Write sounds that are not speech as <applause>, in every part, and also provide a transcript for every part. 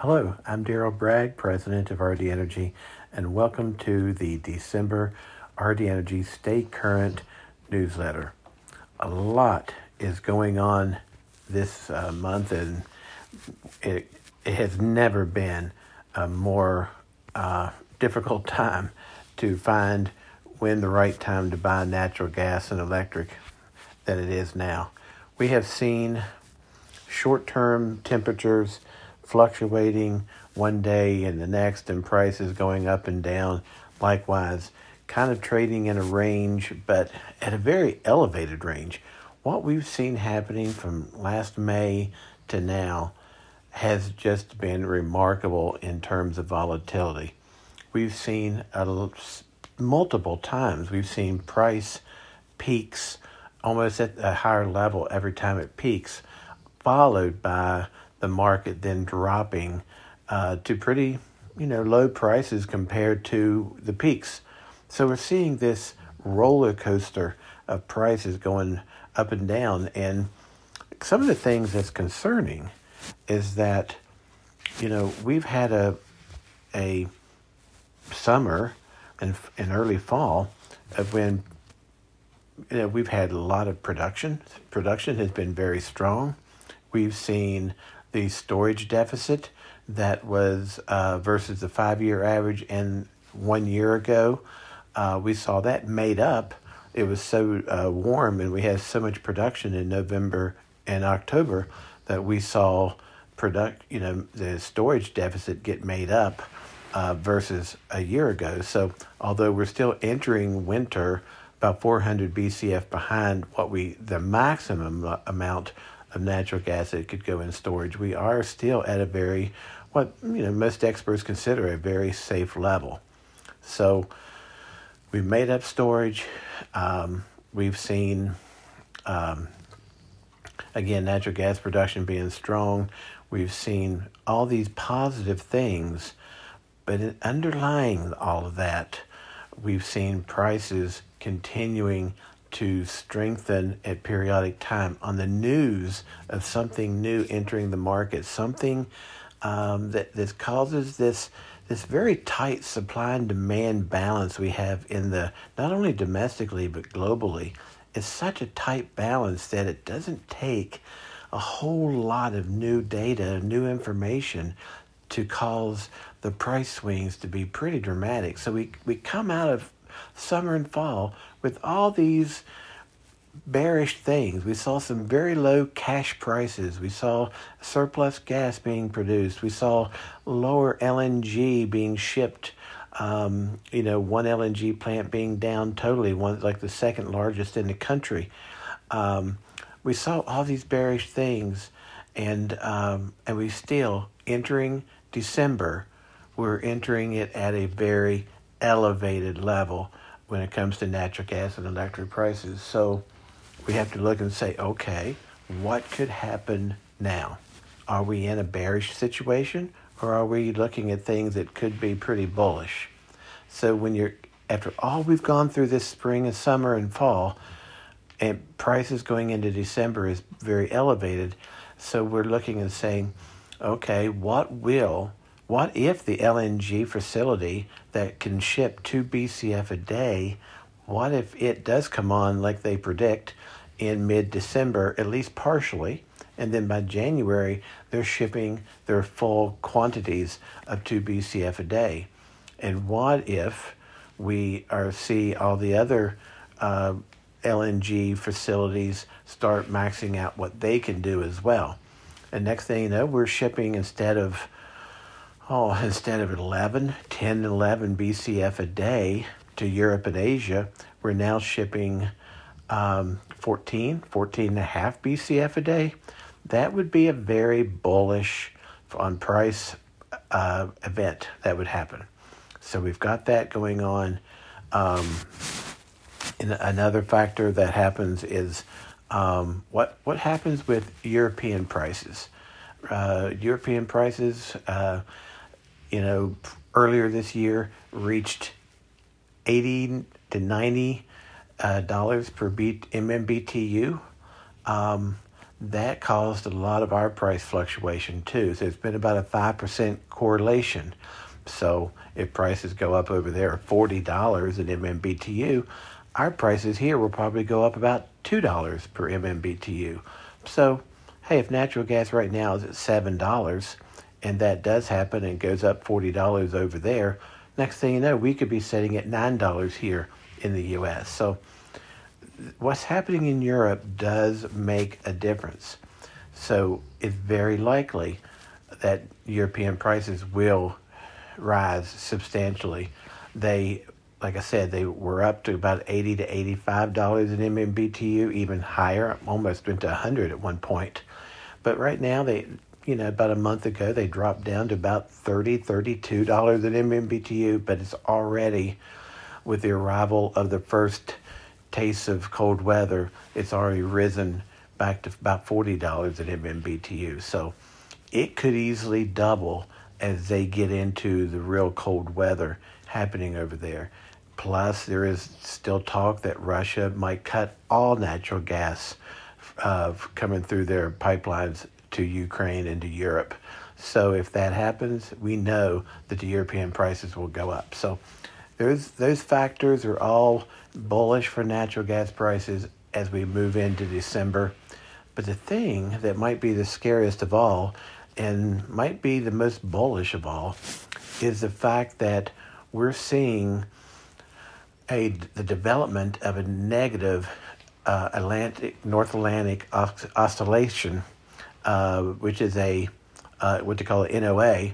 Hello, I'm Daryl Bragg, President of RD Energy, and welcome to the December RD Energy Stay Current newsletter. A lot is going on this uh, month, and it, it has never been a more uh, difficult <laughs> time to find when the right time to buy natural gas and electric than it is now. We have seen short term temperatures fluctuating one day and the next, and prices going up and down. Likewise, kind of trading in a range, but at a very elevated range. What we've seen happening from last May to now has just been remarkable in terms of volatility. We've seen a, multiple times, we've seen price peaks almost at a higher level every time it peaks, followed by the market then dropping uh, to pretty, you know, low prices compared to the peaks. So we're seeing this roller coaster of prices going up and down. And some of the things that's concerning is that, you know, we've had a a summer and, and early fall of when you know, we've had a lot of production. Production has been very strong. We've seen the storage deficit that was uh, versus the five year average and one year ago. Uh, we saw that made up. It was so uh, warm and we had so much production in November and October that we saw product, you know, the storage deficit get made up uh, versus a year ago. So although we're still entering winter about 400 BCF behind what we the maximum amount of natural gas that could go in storage, we are still at a very what you know most experts consider a very safe level. So we've made up storage. Um, we've seen um, again natural gas production being strong. We've seen all these positive things, but underlying all of that, we've seen prices continuing to strengthen at periodic time on the news of something new entering the market, something um, that, that causes this this very tight supply and demand balance we have in the not only domestically but globally is such a tight balance that it doesn't take a whole lot of new data, new information to cause the price swings to be pretty dramatic. So we, we come out of summer and fall with all these bearish things. We saw some very low cash prices. We saw surplus gas being produced. We saw lower LNG being shipped. Um, you know, one LNG plant being down totally, one like the second largest in the country. Um, we saw all these bearish things, and um, and we still entering December. We're entering it at a very elevated level when it comes to natural gas and electric prices. So we have to look and say, okay, what could happen now? Are we in a bearish situation or are we looking at things that could be pretty bullish? So when you're after all we've gone through this spring and summer and fall, and prices going into December is very elevated. So we're looking and saying, okay, what will what if the LNG facility that can ship 2 BCF a day, what if it does come on like they predict in mid December, at least partially, and then by January they're shipping their full quantities of 2 BCF a day? And what if we are see all the other uh, LNG facilities start maxing out what they can do as well? And next thing you know, we're shipping instead of oh, <laughs> instead of 11, 10, 11 BCF a day to Europe and Asia, we're now shipping um, 14, 14 and a half BCF a day. That would be a very bullish on price uh, event that would happen. So we've got that going on. Um, another factor that happens is um, what what happens with European prices. Uh, European prices. Uh, you know, earlier this year reached 80 to 90 uh, dollars per B- MMBTU. Um, that caused a lot of our price fluctuation too. So it's been about a 5% correlation. So if prices go up over there $40 at MMBTU, our prices here will probably go up about $2 per MMBTU. So, hey, if natural gas right now is at $7 and that does happen and goes up $40 over there, next thing you know, we could be sitting at $9 here in the US. So, what's happening in Europe does make a difference. So, it's very likely that European prices will rise substantially. They, like I said, they were up to about eighty to eighty-five dollars an MMBTU, even higher, almost went to hundred at one point. But right now, they, you know, about a month ago, they dropped down to about $30, 32 dollars an MMBTU. But it's already, with the arrival of the first taste of cold weather, it's already risen back to about forty dollars an MMBTU. So it could easily double as they get into the real cold weather happening over there. Plus, there is still talk that Russia might cut all natural gas uh, coming through their pipelines to Ukraine and to Europe. So, if that happens, we know that the European prices will go up. So, those those factors are all bullish for natural gas prices as we move into December. But the thing that might be the scariest of all and might be the most bullish of all is the fact that we're seeing a the development of a negative uh, Atlantic North Atlantic oscillation, uh, which is a uh, what they call it NOA,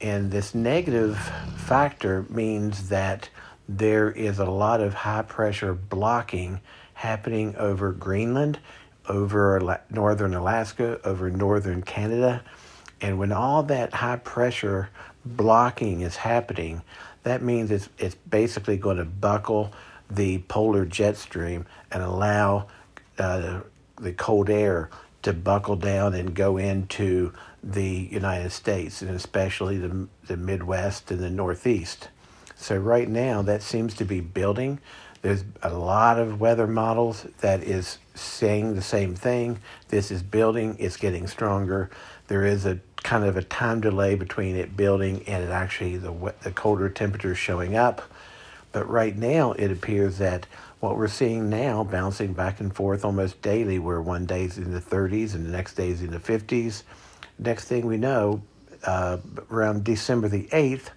and this negative factor means that there is a lot of high pressure blocking happening over Greenland, over northern Alaska, over northern Canada. And when all that high pressure blocking is happening, that means it's, it's basically going to buckle the polar jet stream and allow uh, the cold air to buckle down and go into the United States, and especially the, the Midwest and the Northeast. So, right now, that seems to be building. There's a lot of weather models that is saying the same thing. This is building, it's getting stronger. There is a kind of a time delay between it building and it actually the the colder temperatures showing up. But right now, it appears that what we're seeing now, bouncing back and forth almost daily, where one day's in the 30s and the next day's in the 50s. Next thing we know, uh, around December the 8th,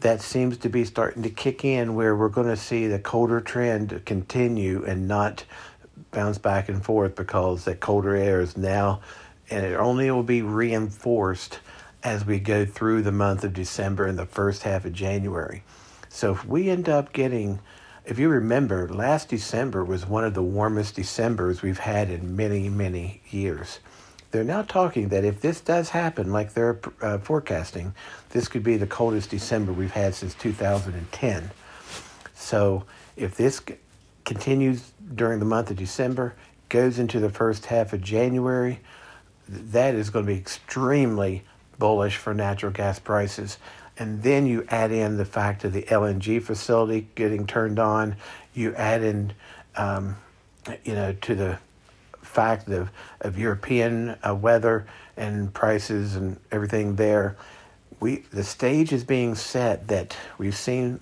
that seems to be starting to kick in, where we're going to see the colder trend continue and not bounce back and forth because that colder air is now and it only will be reinforced as we go through the month of December and the first half of January. So if we end up getting, if you remember, last December was one of the warmest Decembers we've had in many, many years. They're now talking that if this does happen, like they're uh, forecasting, this could be the coldest December we've had since 2010. So if this continues during the month of December, goes into the first half of January, that is going to be extremely bullish for natural gas prices. And then you add in the fact of the LNG facility getting turned on. You add in, um, you know, to the fact of, of European uh, weather and prices and everything there. We the stage is being set that we've seen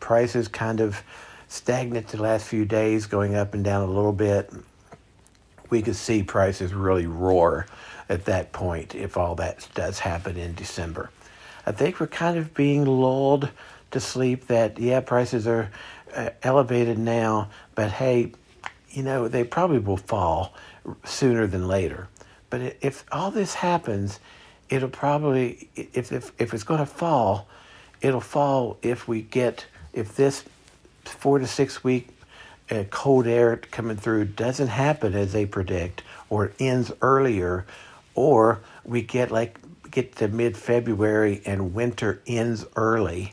prices kind of stagnant the last few days, going up and down a little bit we could see prices really roar at that point if all that does happen in December. I think we're kind of being lulled to sleep that, yeah, prices are uh, elevated now, but hey, you know, they probably will fall sooner than later. But if all this happens, it'll probably, if, if, if it's going to fall, it'll fall if we get, if this four to six week uh, cold air coming through doesn't happen as they predict, or ends earlier, or we get like get to mid February and winter ends early,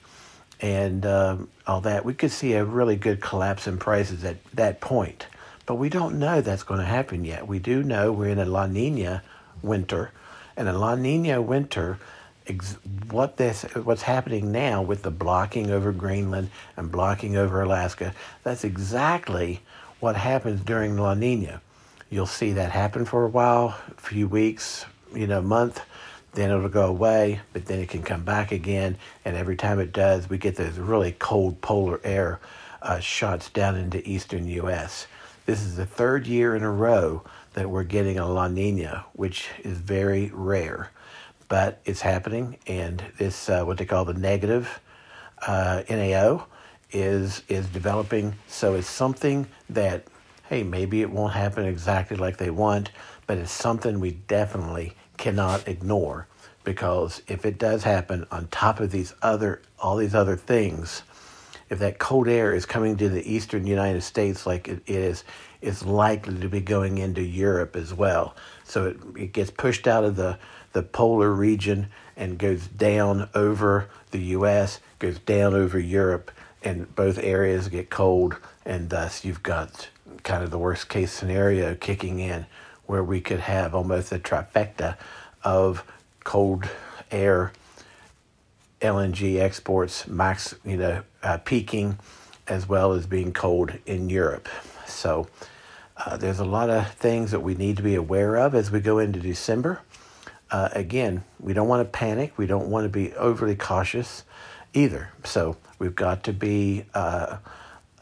and um, all that, we could see a really good collapse in prices at that point. But we don't know that's going to happen yet. We do know we're in a La Nina winter, and a La Nina winter ex- what this what's happening now with the blocking over Greenland and blocking over Alaska. That's exactly what happens during La Nina. You'll see that happen for a while, a few weeks, you know, month. Then it'll go away, but then it can come back again. And every time it does, we get those really cold polar air uh, shots down into eastern U.S. This is the third year in a row that we're getting a La Nina, which is very rare, but it's happening. And this, uh, what they call the negative uh, NAO, is is developing. So it's something that, hey, maybe it won't happen exactly like they want, but it's something we definitely cannot ignore because if it does happen on top of these other all these other things if that cold air is coming to the eastern United States like it is, it's likely to be going into Europe as well. So it, it gets pushed out of the, the polar region and goes down over the U.S., goes down over Europe, and both areas get cold, and thus you've got kind of the worst case scenario kicking in where we could have almost a trifecta of cold air LNG exports max, you know, uh, peaking, as well as being cold in Europe. So uh, there's a lot of things that we need to be aware of as we go into December. Uh, again, we don't want to panic. We don't want to be overly cautious either. So we've got to be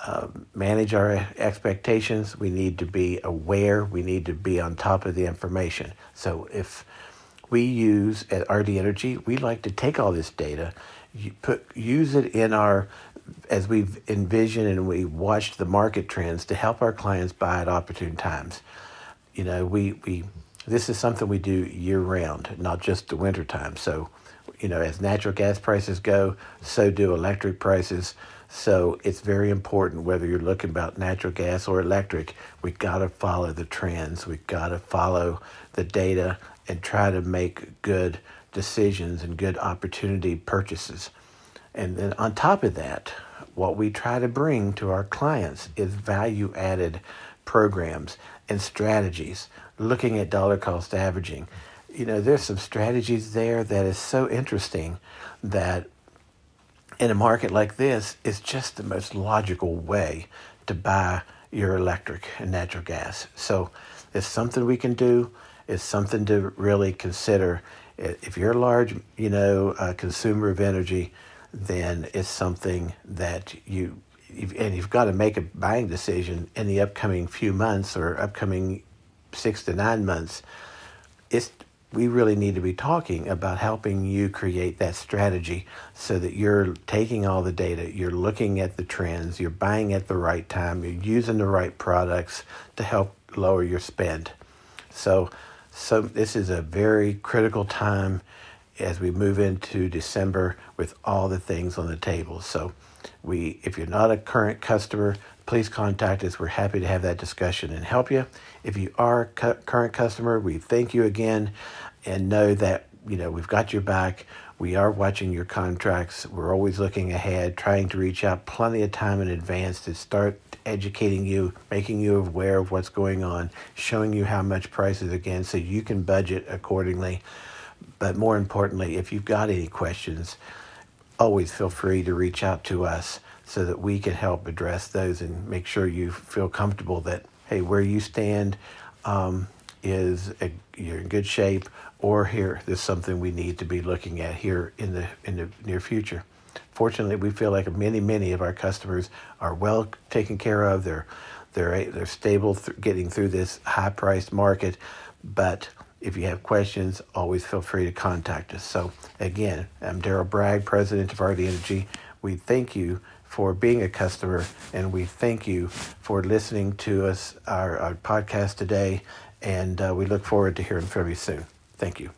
uh, manage our expectations. We need to be aware. We need to be on top of the information. So if we use at RD Energy, we like to take all this data, put use it in our as we've envisioned and we watched the market trends to help our clients buy at opportune times. You know, we we this is something we do year round, not just the winter time. So, you know, as natural gas prices go, so do electric prices. So it's very important whether you're looking about natural gas or electric, we got to follow the trends. We got to follow the data and try to make good decisions and good opportunity purchases. And then on top of that, what we try to bring to our clients is value added programs and strategies, looking at dollar cost averaging. You know, there's some strategies there that is so interesting that in a market like this, it's just the most logical way to buy your electric and natural gas. So it's something we can do is something to really consider. If you're a large, you know, uh, consumer of energy, then it's something that you and you've got to make a buying decision in the upcoming few months or upcoming six to nine months. It's we really need to be talking about helping you create that strategy so that you're taking all the data, you're looking at the trends, you're buying at the right time, you're using the right products to help lower your spend. So so this is a very critical time as we move into December with all the things on the table. So we if you're not a current customer, please contact us. We're happy to have that discussion and help you. If you are a cu- current customer, we thank you again and know that you know we've got your back. We are watching your contracts. We're always looking ahead, trying to reach out plenty of time in advance to start educating you, making you aware of what's going on, showing you how much prices again so you can budget accordingly. But more importantly, if you've got any questions, always feel free to reach out to us so that we can help address those and make sure you feel comfortable that, hey, where you stand um, is a, you're in good shape, or here, there's something we need to be looking at here in the, in the near future. Fortunately, we feel like many, many of our customers are well taken care of. They're they're they're stable, th- getting through this high-priced market. But if you have questions, always feel free to contact us. So again, I'm Daryl Bragg, president of RD Energy. We thank you for being a customer, and we thank you for listening to us our, our podcast today. And uh, we look forward to hearing from you soon. Thank you.